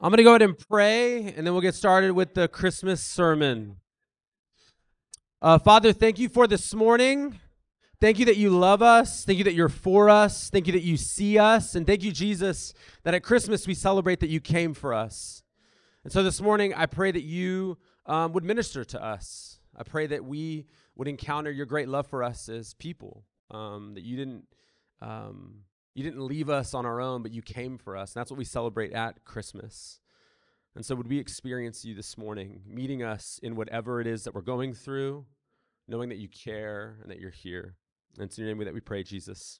I'm going to go ahead and pray, and then we'll get started with the Christmas sermon. Uh, Father, thank you for this morning. Thank you that you love us. Thank you that you're for us. Thank you that you see us. And thank you, Jesus, that at Christmas we celebrate that you came for us. And so this morning, I pray that you um, would minister to us. I pray that we would encounter your great love for us as people, um, that you didn't. Um, you didn't leave us on our own, but you came for us. And that's what we celebrate at Christmas. And so, would we experience you this morning, meeting us in whatever it is that we're going through, knowing that you care and that you're here? And it's in your name that we pray, Jesus.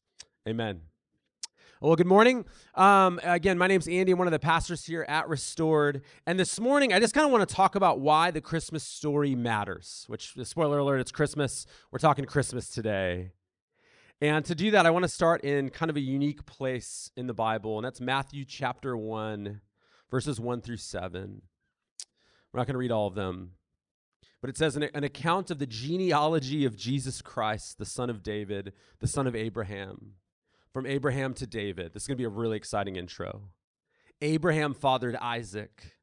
Amen. Well, good morning. Um, again, my name's Andy. I'm one of the pastors here at Restored. And this morning, I just kind of want to talk about why the Christmas story matters, which, spoiler alert, it's Christmas. We're talking Christmas today. And to do that, I want to start in kind of a unique place in the Bible, and that's Matthew chapter 1, verses 1 through 7. We're not going to read all of them, but it says an, an account of the genealogy of Jesus Christ, the son of David, the son of Abraham. From Abraham to David. This is going to be a really exciting intro. Abraham fathered Isaac.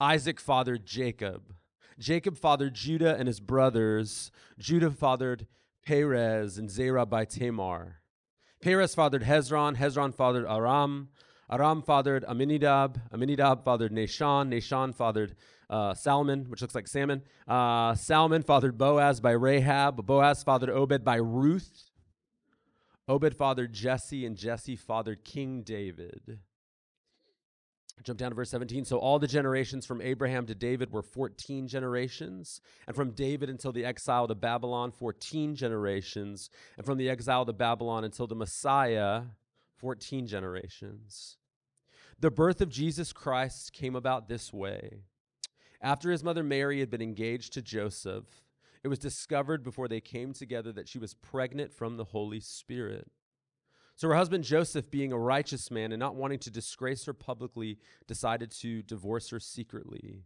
Isaac fathered Jacob. Jacob fathered Judah and his brothers. Judah fathered Perez and Zerah by Tamar. Perez fathered Hezron, Hezron fathered Aram, Aram fathered Aminadab, Aminadab fathered Nahshon, Nahshon fathered uh, Salmon, which looks like salmon. Uh, Salmon fathered Boaz by Rahab, Boaz fathered Obed by Ruth. Obed fathered Jesse, and Jesse fathered King David. Jump down to verse 17. So all the generations from Abraham to David were 14 generations. And from David until the exile to Babylon, 14 generations. And from the exile to Babylon until the Messiah, 14 generations. The birth of Jesus Christ came about this way. After his mother Mary had been engaged to Joseph, it was discovered before they came together that she was pregnant from the Holy Spirit. So her husband Joseph, being a righteous man and not wanting to disgrace her publicly, decided to divorce her secretly.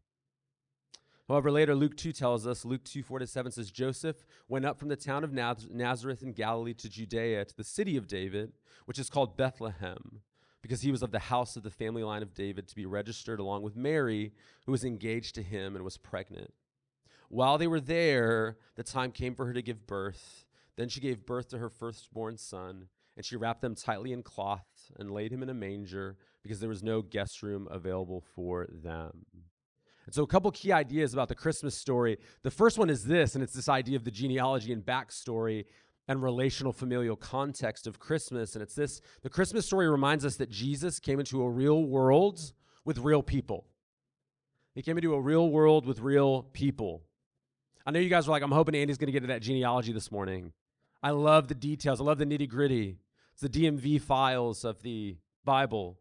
However, later Luke 2 tells us, Luke 2 4 to 7 says, Joseph went up from the town of Nazareth in Galilee to Judea, to the city of David, which is called Bethlehem, because he was of the house of the family line of David, to be registered along with Mary, who was engaged to him and was pregnant. While they were there, the time came for her to give birth. Then she gave birth to her firstborn son and she wrapped them tightly in cloth and laid him in a manger because there was no guest room available for them. And so, a couple key ideas about the Christmas story. The first one is this, and it's this idea of the genealogy and backstory and relational familial context of Christmas. And it's this the Christmas story reminds us that Jesus came into a real world with real people. He came into a real world with real people. I know you guys were like, I'm hoping Andy's going to get to that genealogy this morning. I love the details, I love the nitty gritty. It's the DMV files of the Bible.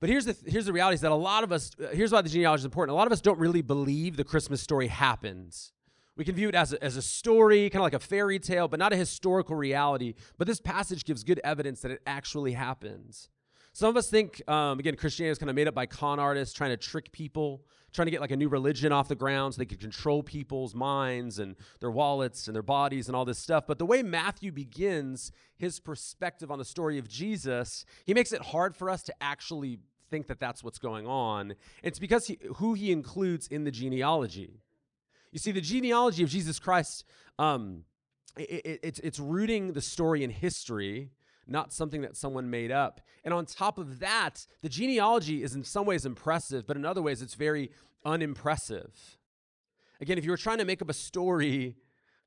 But here's the, here's the reality is that a lot of us, uh, here's why the genealogy is important. A lot of us don't really believe the Christmas story happens. We can view it as a, as a story, kind of like a fairy tale, but not a historical reality. But this passage gives good evidence that it actually happens. Some of us think, um, again, Christianity is kind of made up by con artists trying to trick people, trying to get like a new religion off the ground so they could control people's minds and their wallets and their bodies and all this stuff. But the way Matthew begins his perspective on the story of Jesus, he makes it hard for us to actually think that that's what's going on. It's because he, who he includes in the genealogy. You see, the genealogy of Jesus Christ, um, it, it, it's, it's rooting the story in history not something that someone made up. And on top of that, the genealogy is in some ways impressive, but in other ways, it's very unimpressive. Again, if you were trying to make up a story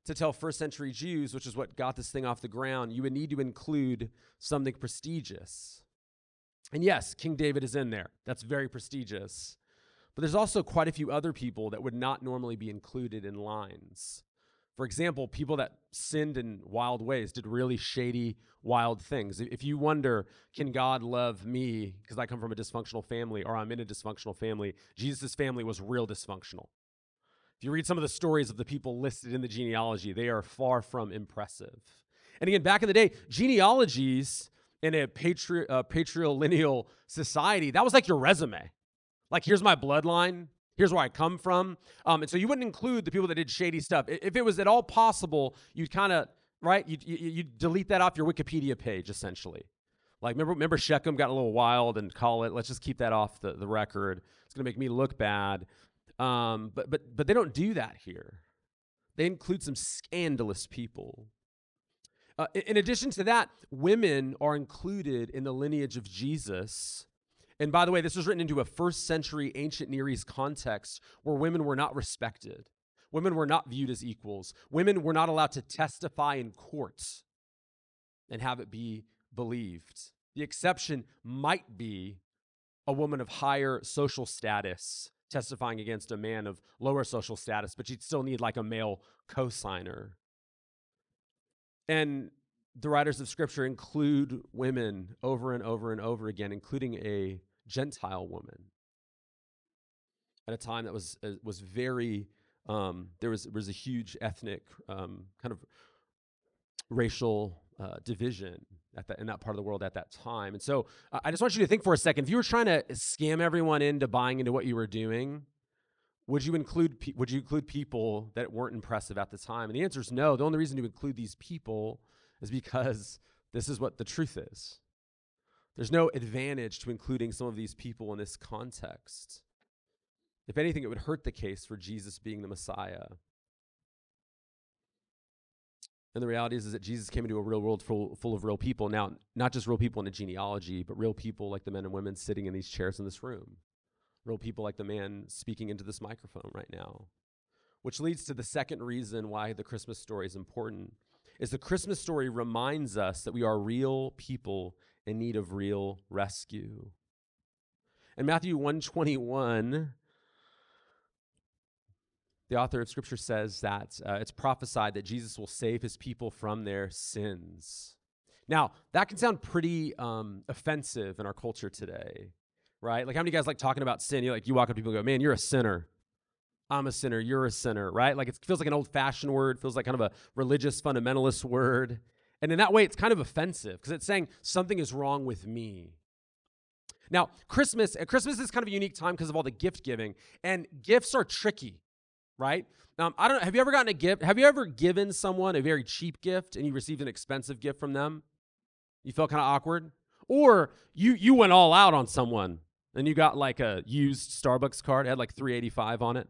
to tell first century Jews, which is what got this thing off the ground, you would need to include something prestigious. And yes, King David is in there. That's very prestigious. But there's also quite a few other people that would not normally be included in lines. For example, people that sinned in wild ways, did really shady, wild things. If you wonder, can God love me because I come from a dysfunctional family or I'm in a dysfunctional family, Jesus' family was real dysfunctional. If you read some of the stories of the people listed in the genealogy, they are far from impressive. And again, back in the day, genealogies in a patri- uh, patrilineal society, that was like your resume. Like, here's my bloodline here's where I come from. Um, and so you wouldn't include the people that did shady stuff. If it was at all possible, you'd kind of, right, you'd, you delete that off your Wikipedia page, essentially. Like, remember, remember Shechem got a little wild and call it, let's just keep that off the, the record. It's going to make me look bad. Um, but, but, but they don't do that here. They include some scandalous people. Uh, in addition to that, women are included in the lineage of Jesus. And by the way, this was written into a first century ancient Near East context where women were not respected. Women were not viewed as equals. Women were not allowed to testify in court and have it be believed. The exception might be a woman of higher social status testifying against a man of lower social status, but you'd still need like a male cosigner. And the writers of scripture include women over and over and over again, including a Gentile woman at a time that was uh, was very um, there was was a huge ethnic um, kind of racial uh, division at in that part of the world at that time. And so I just want you to think for a second if you were trying to scam everyone into buying into what you were doing, would you include pe- would you include people that weren't impressive at the time? And the answer is no. The only reason to include these people is because this is what the truth is. There's no advantage to including some of these people in this context. If anything, it would hurt the case for Jesus being the Messiah. And the reality is, is that Jesus came into a real world full, full of real people. Now, not just real people in a genealogy, but real people like the men and women sitting in these chairs in this room. Real people like the man speaking into this microphone right now. Which leads to the second reason why the Christmas story is important is the Christmas story reminds us that we are real people in need of real rescue. In Matthew 121, the author of Scripture says that uh, it's prophesied that Jesus will save his people from their sins. Now, that can sound pretty um, offensive in our culture today, right? Like, how many guys like talking about sin? You like you walk up to people and go, "Man, you're a sinner." I'm a sinner. You're a sinner, right? Like it feels like an old-fashioned word. Feels like kind of a religious fundamentalist word, and in that way, it's kind of offensive because it's saying something is wrong with me. Now, Christmas, Christmas is kind of a unique time because of all the gift giving, and gifts are tricky right? Um, I don't know. Have you ever gotten a gift? Have you ever given someone a very cheap gift and you received an expensive gift from them? You felt kind of awkward, or you you went all out on someone and you got like a used Starbucks card. It had like 385 on it.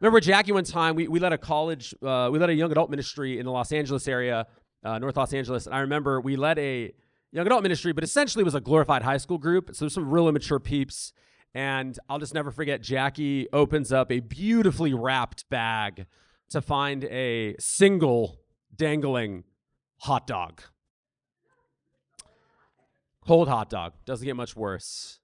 Remember Jackie one time we, we led a college uh, we led a young adult ministry in the Los Angeles area, uh, North Los Angeles, and I remember we led a young adult ministry, but essentially it was a glorified high school group. So there's some real immature peeps, and I'll just never forget Jackie opens up a beautifully wrapped bag to find a single dangling hot dog. Cold hot dog. Doesn't get much worse.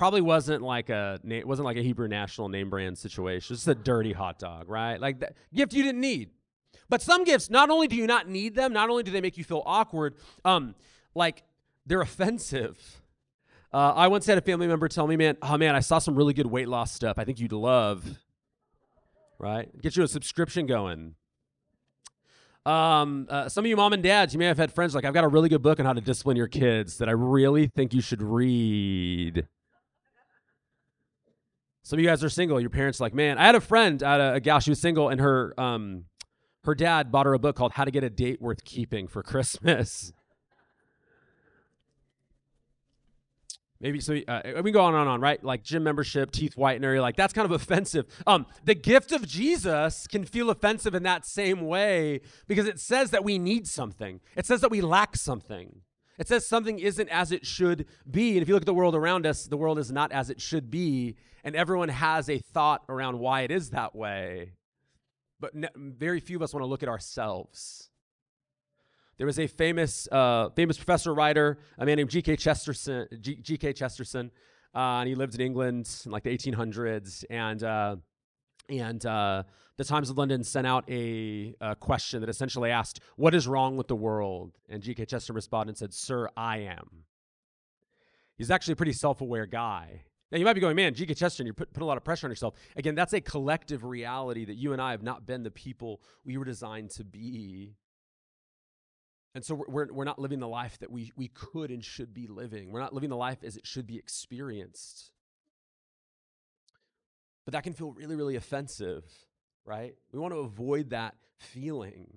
Probably wasn't like a it wasn't like a Hebrew national name brand situation. It's Just a dirty hot dog, right? Like that gift you didn't need. But some gifts, not only do you not need them, not only do they make you feel awkward, um, like they're offensive. Uh, I once had a family member tell me, man, oh man, I saw some really good weight loss stuff. I think you'd love. Right? Get you a subscription going. Um, uh, some of you mom and dads, you may have had friends like, I've got a really good book on how to discipline your kids that I really think you should read. Some of you guys are single. Your parents like, man, I had a friend, I had a, a gal, she was single, and her um, her dad bought her a book called How to Get a Date Worth Keeping for Christmas. Maybe so uh, we can go on and on, right? Like gym membership, teeth whitener, You're like that's kind of offensive. Um, the gift of Jesus can feel offensive in that same way because it says that we need something. It says that we lack something. It says something isn't as it should be. And if you look at the world around us, the world is not as it should be, and everyone has a thought around why it is that way. But ne- very few of us want to look at ourselves. There was a famous, uh, famous professor writer, a man named G.K. Chesterton. G.K. Chesterton, uh, and he lived in England in like the 1800s. And uh, and uh, the Times of London sent out a, a, question that essentially asked, "What is wrong with the world?" And G.K. Chesterton responded and said, "Sir, I am." He's actually a pretty self-aware guy. Now you might be going, man, G.K. Chesterton, you put, put a lot of pressure on yourself. Again, that's a collective reality that you and I have not been the people we were designed to be and so we're, we're not living the life that we, we could and should be living. We're not living the life as it should be experienced. But that can feel really, really offensive, right? We want to avoid that feeling.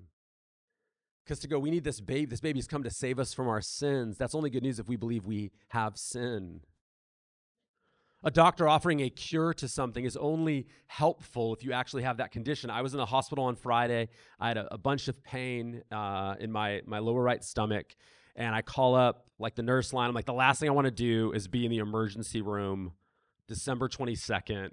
Because to go, we need this baby. This baby's come to save us from our sins. That's only good news if we believe we have sin. A doctor offering a cure to something is only helpful if you actually have that condition. I was in the hospital on Friday. I had a, a bunch of pain uh, in my, my lower right stomach. And I call up like the nurse line. I'm like, the last thing I want to do is be in the emergency room December 22nd.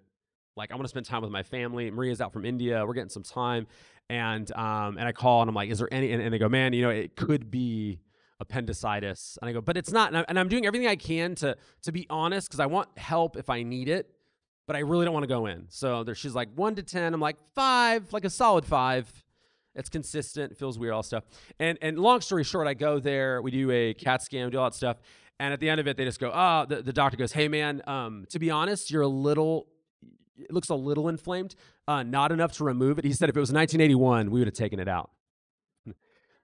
Like, I want to spend time with my family. Maria's out from India. We're getting some time. And um, and I call and I'm like, is there any? And, and they go, man, you know, it could be appendicitis. And I go, but it's not. And, I, I'm doing everything I can to to be honest because I want help if I need it, but I really don't want to go in. So there, she's like one to ten. I'm like five, like a solid five. It's consistent. Feels weird, all stuff. And and long story short, I go there. We do a CAT scan, we do all that stuff. And at the end of it, they just go, oh, the, the doctor goes, hey man, um, to be honest, you're a little it looks a little inflamed, uh, not enough to remove it. He said if it was 1981, we would have taken it out.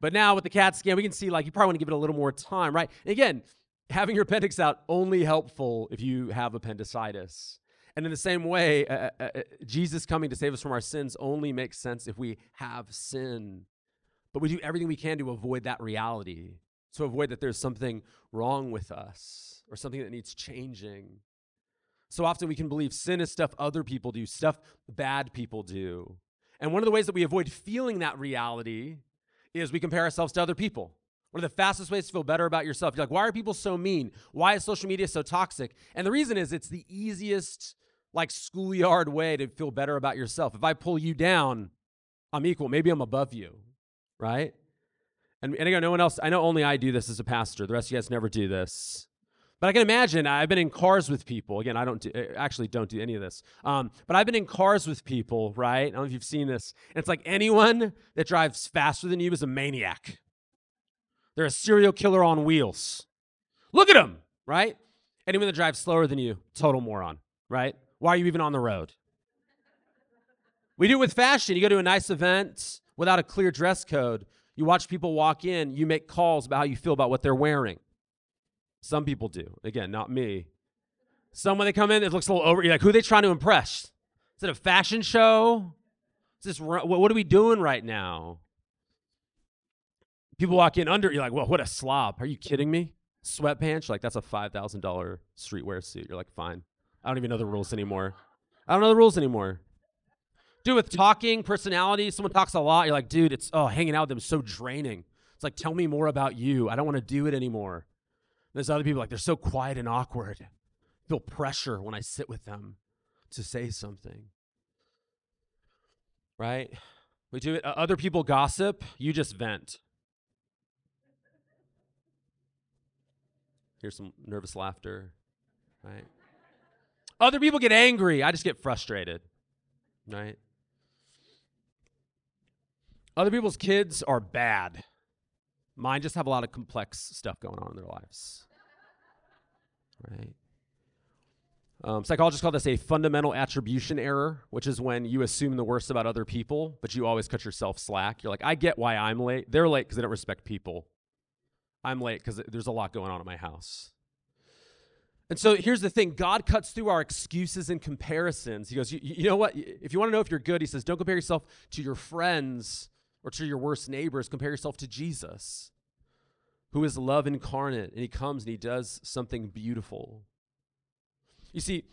But now with the CAT scan, we can see like you probably want to give it a little more time, right? And again, having your appendix out only helpful if you have appendicitis. And in the same way, uh, uh, uh, Jesus coming to save us from our sins only makes sense if we have sin. But we do everything we can to avoid that reality, to avoid that there's something wrong with us or something that needs changing. So often we can believe sin is stuff other people do, stuff bad people do. And one of the ways that we avoid feeling that reality is we compare ourselves to other people. One of the fastest ways to feel better about yourself. You're like, why are people so mean? Why is social media so toxic? And the reason is it's the easiest, like, schoolyard way to feel better about yourself. If I pull you down, I'm equal. Maybe I'm above you, right? And, and again, no one else, I know only I do this as a pastor. The rest of you guys never do this. But I can imagine I've been in cars with people. Again, I don't do, actually don't do any of this. Um, but I've been in cars with people, right? I don't know if you've seen this. And it's like anyone that drives faster than you is a maniac. They're a serial killer on wheels. Look at them, right? Anyone that drives slower than you, total moron, right? Why are you even on the road? We do it with fashion. You go to a nice event without a clear dress code. You watch people walk in, you make calls about how you feel about what they're wearing. Some people do. Again, not me. Some when they come in, it looks a little over. You're like, who are they trying to impress? Is it a fashion show? Is this what are we doing right now? People walk in under. You're like, well, what a slob. Are you kidding me? Sweatpants. You're like, that's a five thousand dollar streetwear suit. You're like, fine. I don't even know the rules anymore. I don't know the rules anymore. Dude, with talking, personality, someone talks a lot. You're like, dude, it's oh, hanging out with them is so draining. It's like, tell me more about you. I don't want to do it anymore. There's other people like they're so quiet and awkward. I feel pressure when I sit with them to say something. Right? We do it. Other people gossip, you just vent. Here's some nervous laughter, right? Other people get angry, I just get frustrated, right? Other people's kids are bad. Mine just have a lot of complex stuff going on in their lives right? Um, psychologists call this a fundamental attribution error, which is when you assume the worst about other people, but you always cut yourself slack. You're like, I get why I'm late. They're late because they don't respect people. I'm late because there's a lot going on at my house. And so here's the thing God cuts through our excuses and comparisons. He goes, you, you know what? If you want to know if you're good, he says, don't compare yourself to your friends or to your worst neighbors. Compare yourself to Jesus who is love incarnate, and he comes and he does something beautiful. You see,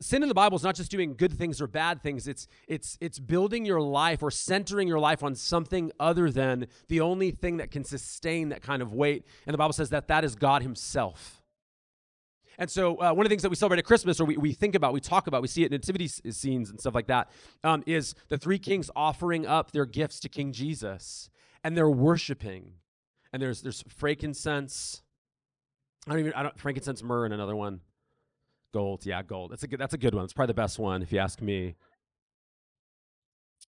sin in the Bible is not just doing good things or bad things. It's it's it's building your life or centering your life on something other than the only thing that can sustain that kind of weight. And the Bible says that that is God Himself. And so, uh, one of the things that we celebrate at Christmas, or we, we think about, we talk about, we see it in nativity scenes and stuff like that, um, is the three kings offering up their gifts to King Jesus, and they're worshiping and there's there's frankincense. I don't even I don't frankincense myrrh and another one. Gold, yeah, gold. That's a good that's a good one. It's probably the best one if you ask me.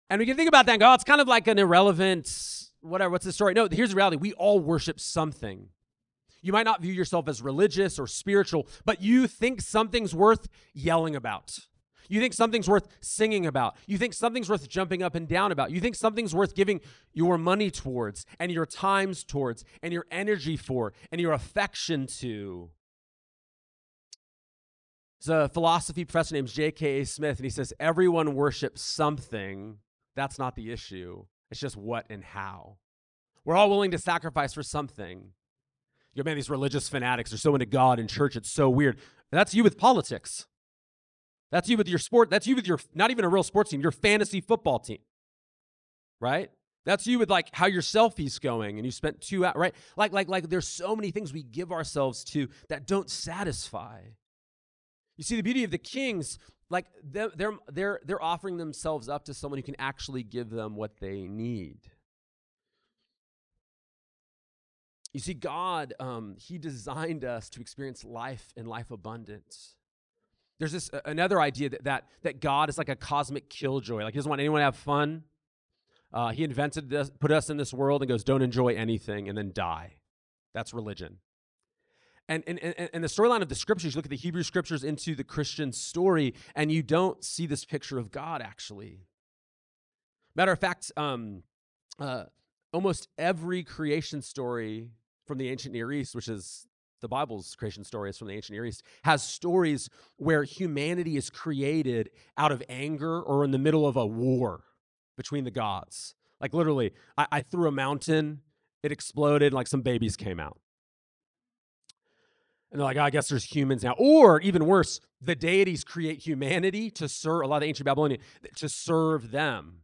And we can think about that and go, oh, it's kind of like an irrelevant whatever. What's the story? No, here's the reality. We all worship something. You might not view yourself as religious or spiritual, but you think something's worth yelling about. You think something's worth singing about. You think something's worth jumping up and down about. You think something's worth giving your money towards and your times towards and your energy for and your affection to. There's a philosophy professor named G.K.A. Smith, and he says, Everyone worships something. That's not the issue. It's just what and how. We're all willing to sacrifice for something. You know, man, these religious fanatics are so into God and church, it's so weird. That's you with politics. That's you with your sport. That's you with your, not even a real sports team, your fantasy football team, right? That's you with like how your selfie's going and you spent two hours, right? Like, like, like there's so many things we give ourselves to that don't satisfy. You see, the beauty of the kings, like they're, they're, they're, offering themselves up to someone who can actually give them what they need. You see, God, um, He designed us to experience life and life abundance. There's this uh, another idea that, that that God is like a cosmic killjoy. Like He doesn't want anyone to have fun. Uh, he invented this, put us in this world, and goes, "Don't enjoy anything, and then die." That's religion. And, and, and, and the storyline of the scriptures, you look at the Hebrew scriptures into the Christian story, and you don't see this picture of God actually. Matter of fact, um, uh, almost every creation story from the ancient Near East, which is the Bible's creation stories from the ancient Near East, has stories where humanity is created out of anger or in the middle of a war between the gods. Like literally, I, I threw a mountain, it exploded, like some babies came out. And they're like, oh, I guess there's humans now. Or even worse, the deities create humanity to serve a lot of ancient Babylonian to serve them.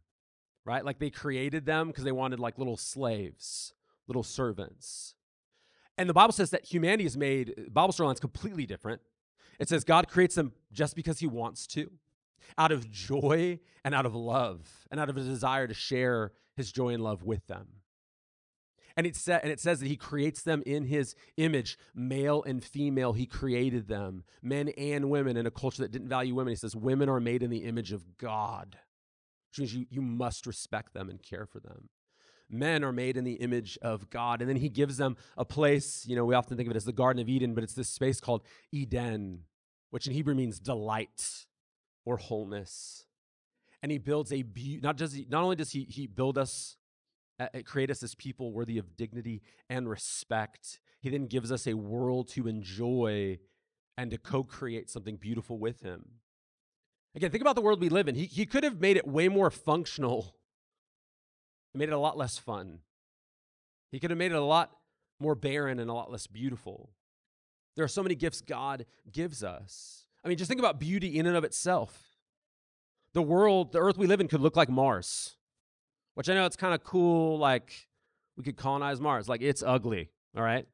Right? Like they created them because they wanted like little slaves, little servants. And the Bible says that humanity is made, Bible storyline's completely different. It says God creates them just because he wants to, out of joy and out of love, and out of a desire to share his joy and love with them. And it, sa- and it says that he creates them in his image, male and female. He created them, men and women, in a culture that didn't value women. He says women are made in the image of God, which means you, you must respect them and care for them men are made in the image of God. And then he gives them a place, you know, we often think of it as the Garden of Eden, but it's this space called Eden, which in Hebrew means delight or wholeness. And he builds a be- not just not only does he he build us uh, create us as people worthy of dignity and respect. He then gives us a world to enjoy and to co-create something beautiful with him. Again, think about the world we live in. He, he could have made it way more functional it made it a lot less fun. He could have made it a lot more barren and a lot less beautiful. There are so many gifts God gives us. I mean, just think about beauty in and of itself. The world, the earth we live in could look like Mars, which I know it's kind of cool. Like, we could colonize Mars. Like, it's ugly, all right?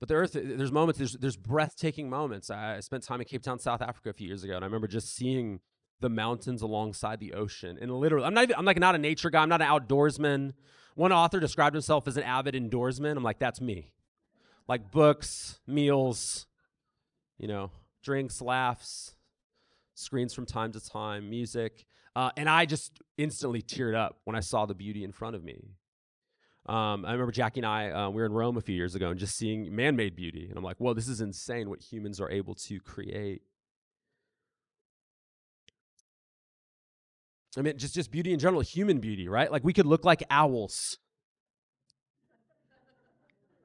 But the earth, eh, there's moments, there's, there's breathtaking moments. I spent time in Cape Town, South Africa a few years ago, and I remember just seeing the mountains alongside the ocean. And literally, I'm not even, I'm like not a nature guy. I'm not an outdoorsman. One author described himself as an avid indoorsman. I'm like, that's me. Like books, meals, you know, drinks, laughs, screens from time to time, music. Uh, and I just instantly teared up when I saw the beauty in front of me. Um, I remember Jackie and I, uh, we were in Rome a few years ago and just seeing man made beauty. And I'm like, well, this is insane what humans are able to create. I mean, just, just beauty in general, human beauty, right? Like we could look like owls.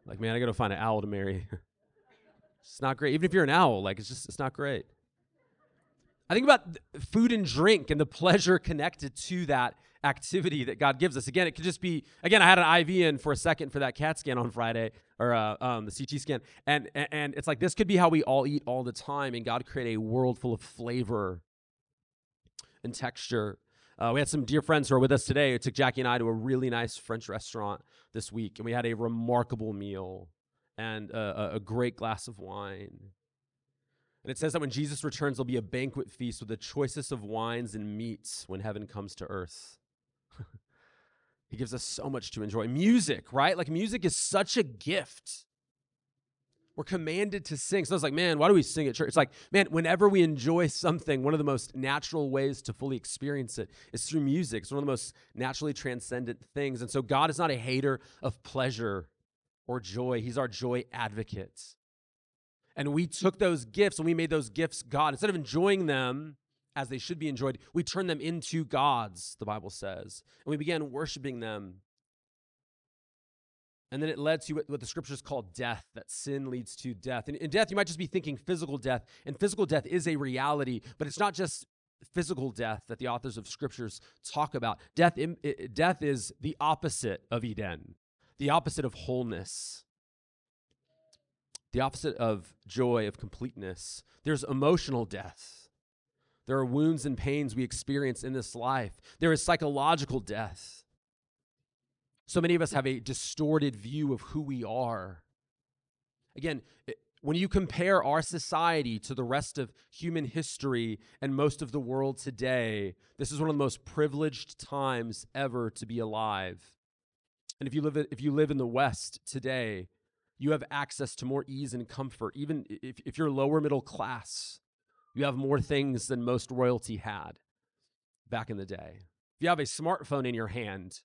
Like, man, I gotta find an owl to marry. it's not great. Even if you're an owl, like it's just it's not great. I think about food and drink and the pleasure connected to that activity that God gives us. Again, it could just be. Again, I had an IV in for a second for that CAT scan on Friday or uh, um, the CT scan, and, and and it's like this could be how we all eat all the time, and God create a world full of flavor and texture uh, we had some dear friends who are with us today. It took Jackie and I to a really nice French restaurant this week, and we had a remarkable meal and a, a great glass of wine. And it says that when Jesus returns, there'll be a banquet feast with the choicest of wines and meats when heaven comes to earth. he gives us so much to enjoy. Music, right? Like, music is such a gift. We're commanded to sing. So I was like, man, why do we sing at church? It's like, man, whenever we enjoy something, one of the most natural ways to fully experience it is through music. It's one of the most naturally transcendent things. And so God is not a hater of pleasure or joy, He's our joy advocate. And we took those gifts and we made those gifts God. Instead of enjoying them as they should be enjoyed, we turned them into gods, the Bible says. And we began worshiping them and then it led to what the scriptures call death, that sin leads to death. And in death, you might just be thinking physical death. And physical death is a reality, but it's not just physical death that the authors of scriptures talk about. Death, death is the opposite of Eden, the opposite of wholeness, the opposite of joy, of completeness. There's emotional death. There are wounds and pains we experience in this life. There is psychological death. So many of us have a distorted view of who we are. Again, when you compare our society to the rest of human history and most of the world today, this is one of the most privileged times ever to be alive. And if you live if you live in the West today, you have access to more ease and comfort. Even if, if you're lower middle class, you have more things than most royalty had back in the day. If you have a smartphone in your hand,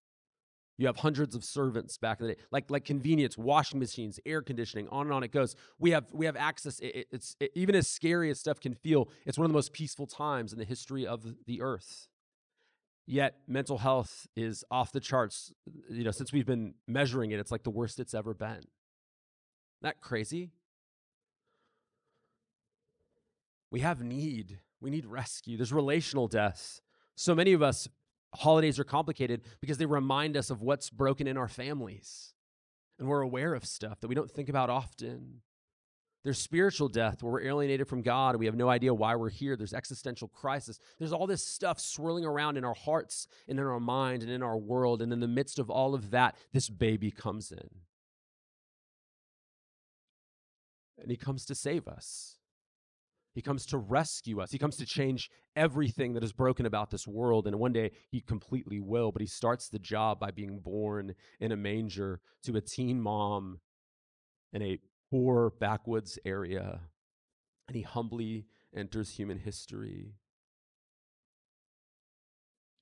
you have hundreds of servants back in the day, like like convenience, washing machines, air conditioning, on and on it goes. We have we have access. It, it's it, even as scary as stuff can feel. It's one of the most peaceful times in the history of the earth. Yet mental health is off the charts. You know, since we've been measuring it, it's like the worst it's ever been. That crazy? We have need. We need rescue. There's relational death. So many of us holidays are complicated because they remind us of what's broken in our families. And we're aware of stuff that we don't think about often. There's spiritual death where we're alienated from God and we have no idea why we're here. There's existential crisis. There's all this stuff swirling around in our hearts and in our mind and in our world. And in the midst of all of that, this baby comes in. And he comes to save us. He comes to rescue us. He comes to change everything that is broken about this world. And one day he completely will. But he starts the job by being born in a manger to a teen mom in a poor backwoods area. And he humbly enters human history.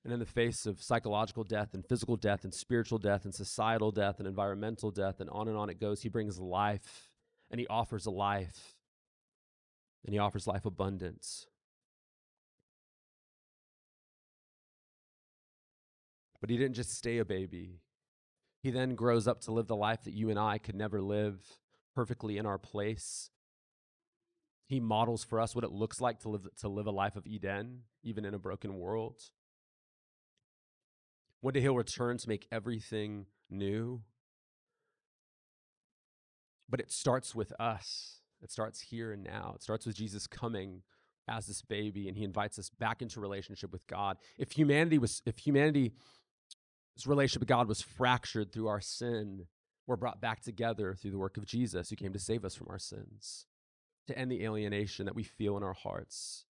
And in the face of psychological death and physical death and spiritual death and societal death and environmental death and on and on it goes, he brings life and he offers a life and he offers life abundance. But he didn't just stay a baby. He then grows up to live the life that you and I could never live perfectly in our place. He models for us what it looks like to live, to live a life of Eden, even in a broken world. One day he'll return to make everything new. But it starts with us. It starts here and now. It starts with Jesus coming as this baby and he invites us back into relationship with God. If humanity was if humanity's relationship with God was fractured through our sin, we're brought back together through the work of Jesus who came to save us from our sins, to end the alienation that we feel in our hearts.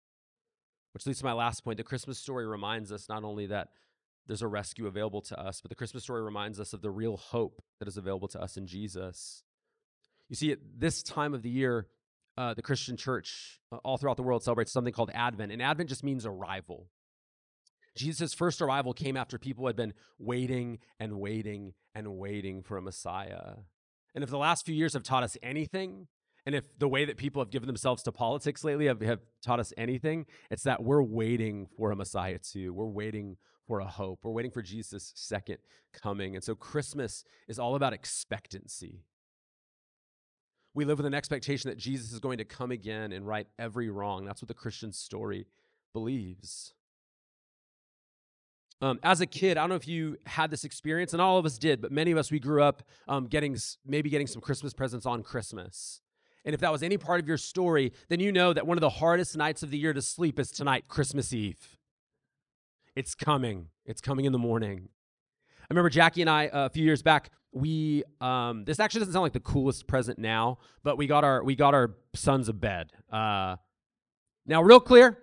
Which leads to my last point. The Christmas story reminds us not only that there's a rescue available to us, but the Christmas story reminds us of the real hope that is available to us in Jesus. You see, at this time of the year, uh, the Christian church uh, all throughout the world celebrates something called Advent, and Advent just means arrival. Jesus' first arrival came after people had been waiting and waiting and waiting for a Messiah. And if the last few years have taught us anything, and if the way that people have given themselves to politics lately have, have taught us anything, it's that we're waiting for a Messiah too. We're waiting for a hope. We're waiting for Jesus' second coming. And so Christmas is all about expectancy. We live with an expectation that Jesus is going to come again and right every wrong. That's what the Christian story believes. Um, as a kid, I don't know if you had this experience, and all of us did, but many of us, we grew up um, getting maybe getting some Christmas presents on Christmas. And if that was any part of your story, then you know that one of the hardest nights of the year to sleep is tonight, Christmas Eve. It's coming. It's coming in the morning. I remember Jackie and I uh, a few years back, we um this actually doesn't sound like the coolest present now, but we got our we got our sons a bed. Uh now real clear,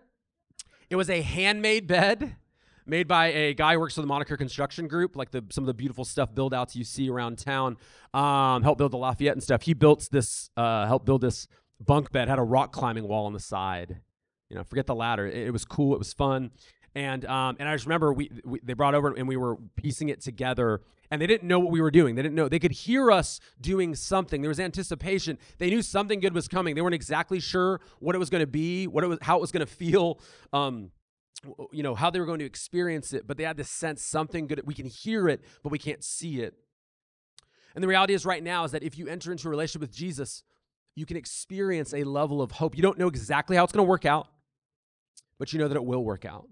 it was a handmade bed made by a guy who works for the Moniker Construction Group, like the some of the beautiful stuff build outs you see around town. Um, helped build the Lafayette and stuff. He built this, uh, helped build this bunk bed. Had a rock climbing wall on the side. You know, forget the ladder. It, it was cool. It was fun. And um, and I just remember we, we they brought over and we were piecing it together and they didn't know what we were doing. They didn't know. They could hear us doing something. There was anticipation. They knew something good was coming. They weren't exactly sure what it was going to be, what it was, how it was going to feel, um, you know, how they were going to experience it. But they had this sense something good. We can hear it, but we can't see it. And the reality is, right now, is that if you enter into a relationship with Jesus, you can experience a level of hope. You don't know exactly how it's going to work out. but you know that it will work out.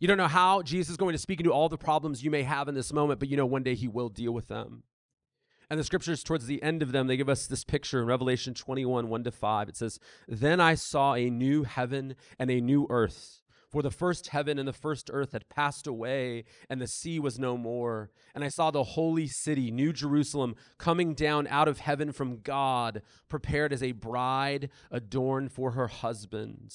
You don't know how Jesus is going to speak into all the problems you may have in this moment, but you know one day he will deal with them. And the scriptures, towards the end of them, they give us this picture in Revelation 21 1 to 5. It says, Then I saw a new heaven and a new earth. For the first heaven and the first earth had passed away, and the sea was no more. And I saw the holy city, New Jerusalem, coming down out of heaven from God, prepared as a bride adorned for her husband.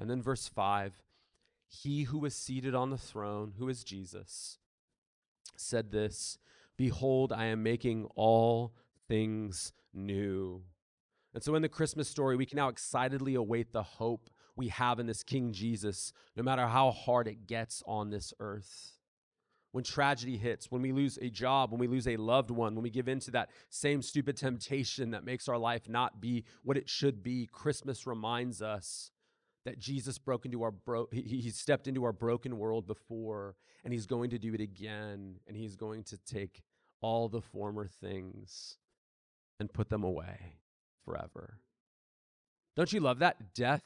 And then verse 5 He who was seated on the throne, who is Jesus, said this Behold, I am making all things new. And so in the Christmas story, we can now excitedly await the hope we have in this King Jesus, no matter how hard it gets on this earth. When tragedy hits, when we lose a job, when we lose a loved one, when we give in to that same stupid temptation that makes our life not be what it should be, Christmas reminds us that Jesus broke into our bro- he, he stepped into our broken world before and he's going to do it again and he's going to take all the former things and put them away forever. Don't you love that death,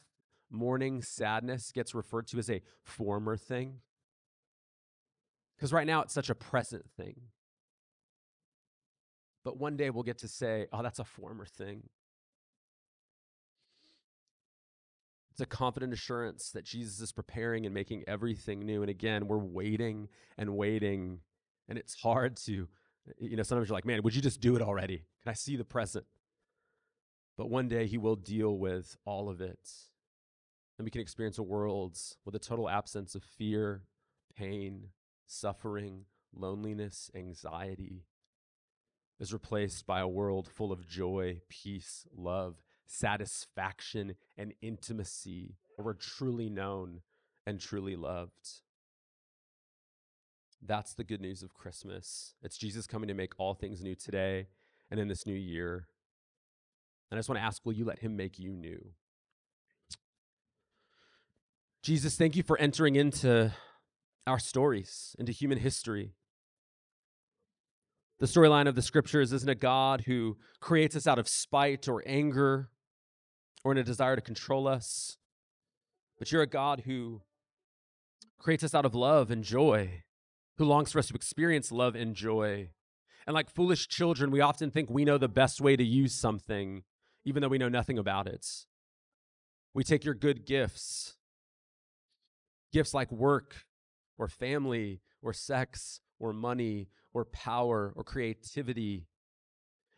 mourning, sadness gets referred to as a former thing? Because right now it's such a present thing. But one day we'll get to say, oh, that's a former thing. It's a confident assurance that Jesus is preparing and making everything new. And again, we're waiting and waiting. And it's hard to, you know, sometimes you're like, man, would you just do it already? Can I see the present? But one day he will deal with all of it. And we can experience a world with a total absence of fear, pain, suffering, loneliness, anxiety is replaced by a world full of joy, peace, love, satisfaction, and intimacy, where we're truly known and truly loved. That's the good news of Christmas. It's Jesus coming to make all things new today and in this new year. And I just want to ask will you let him make you new? Jesus, thank you for entering into our stories, into human history. The storyline of the scriptures isn't a God who creates us out of spite or anger or in a desire to control us, but you're a God who creates us out of love and joy, who longs for us to experience love and joy. And like foolish children, we often think we know the best way to use something, even though we know nothing about it. We take your good gifts, gifts like work or family or sex or money or power or creativity,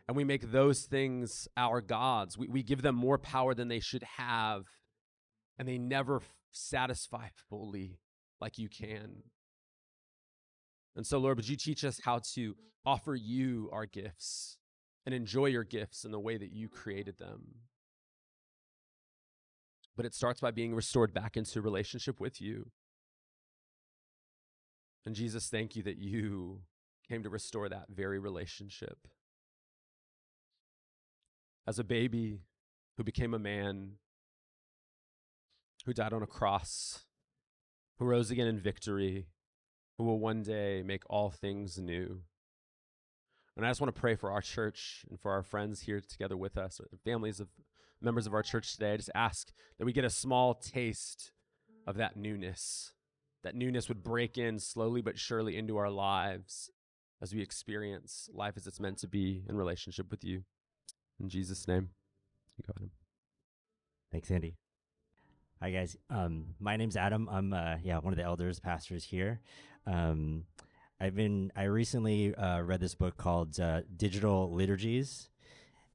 and we make those things our gods. We, we give them more power than they should have, and they never f- satisfy fully like you can. And so, Lord, would you teach us how to offer you our gifts and enjoy your gifts in the way that you created them? But it starts by being restored back into relationship with you. And Jesus, thank you that you came to restore that very relationship as a baby who became a man, who died on a cross, who rose again in victory, who will one day make all things new. And I just want to pray for our church and for our friends here together with us, families of members of our church today. I just ask that we get a small taste of that newness. That newness would break in slowly but surely into our lives as we experience life as it's meant to be in relationship with you. In Jesus' name, you got him. Thanks, Andy. Hi guys. Um, my name's Adam. I'm uh, yeah one of the elders, pastors here. Um, I've been I recently uh, read this book called uh, Digital Liturgies,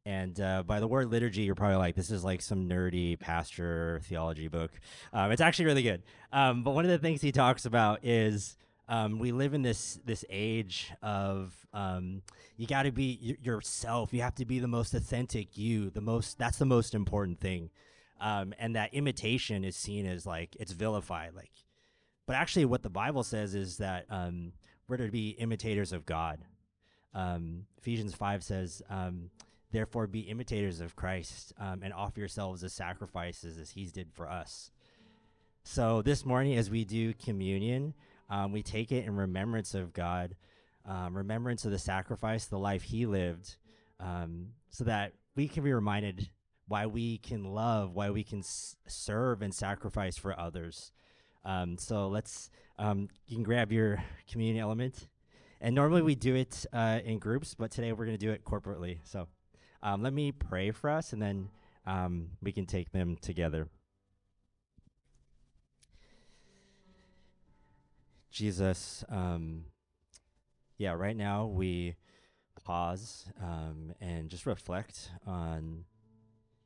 and uh, by the word liturgy, you're probably like, this is like some nerdy pastor theology book. Um, it's actually really good. Um, but one of the things he talks about is um, we live in this this age of um, you got to be y- yourself. You have to be the most authentic you. The most that's the most important thing. um, and that imitation is seen as like it's vilified. Like, but actually, what the Bible says is that um, we're to be imitators of God. Um, Ephesians five says, um, "Therefore, be imitators of Christ and offer yourselves as sacrifices as He did for us." So this morning, as we do communion, um, we take it in remembrance of God, um, remembrance of the sacrifice, the life He lived, um, so that we can be reminded why we can love, why we can s- serve and sacrifice for others. Um, so let's, um, you can grab your communion element. And normally we do it uh, in groups, but today we're going to do it corporately. So um, let me pray for us, and then we can take them together. Jesus, um, yeah, right now we pause um, and just reflect on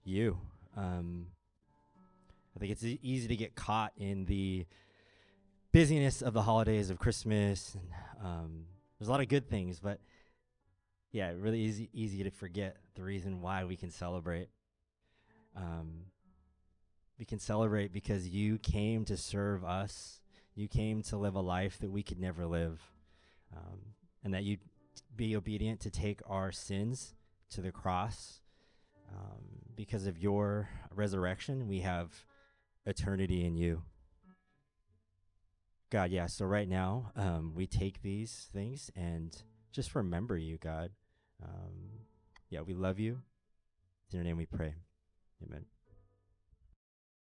you. Um, I think it's easy to get caught in the busyness of the holidays of Christmas. And, um, there's a lot of good things, but yeah, really easy easy to forget the reason why we can celebrate. Um, we can celebrate because you came to serve us. You came to live a life that we could never live, um, and that you'd be obedient to take our sins to the cross. Um, because of your resurrection, we have eternity in you. God, yeah. So right now, um, we take these things and just remember you, God. Um, yeah, we love you. In your name we pray. Amen.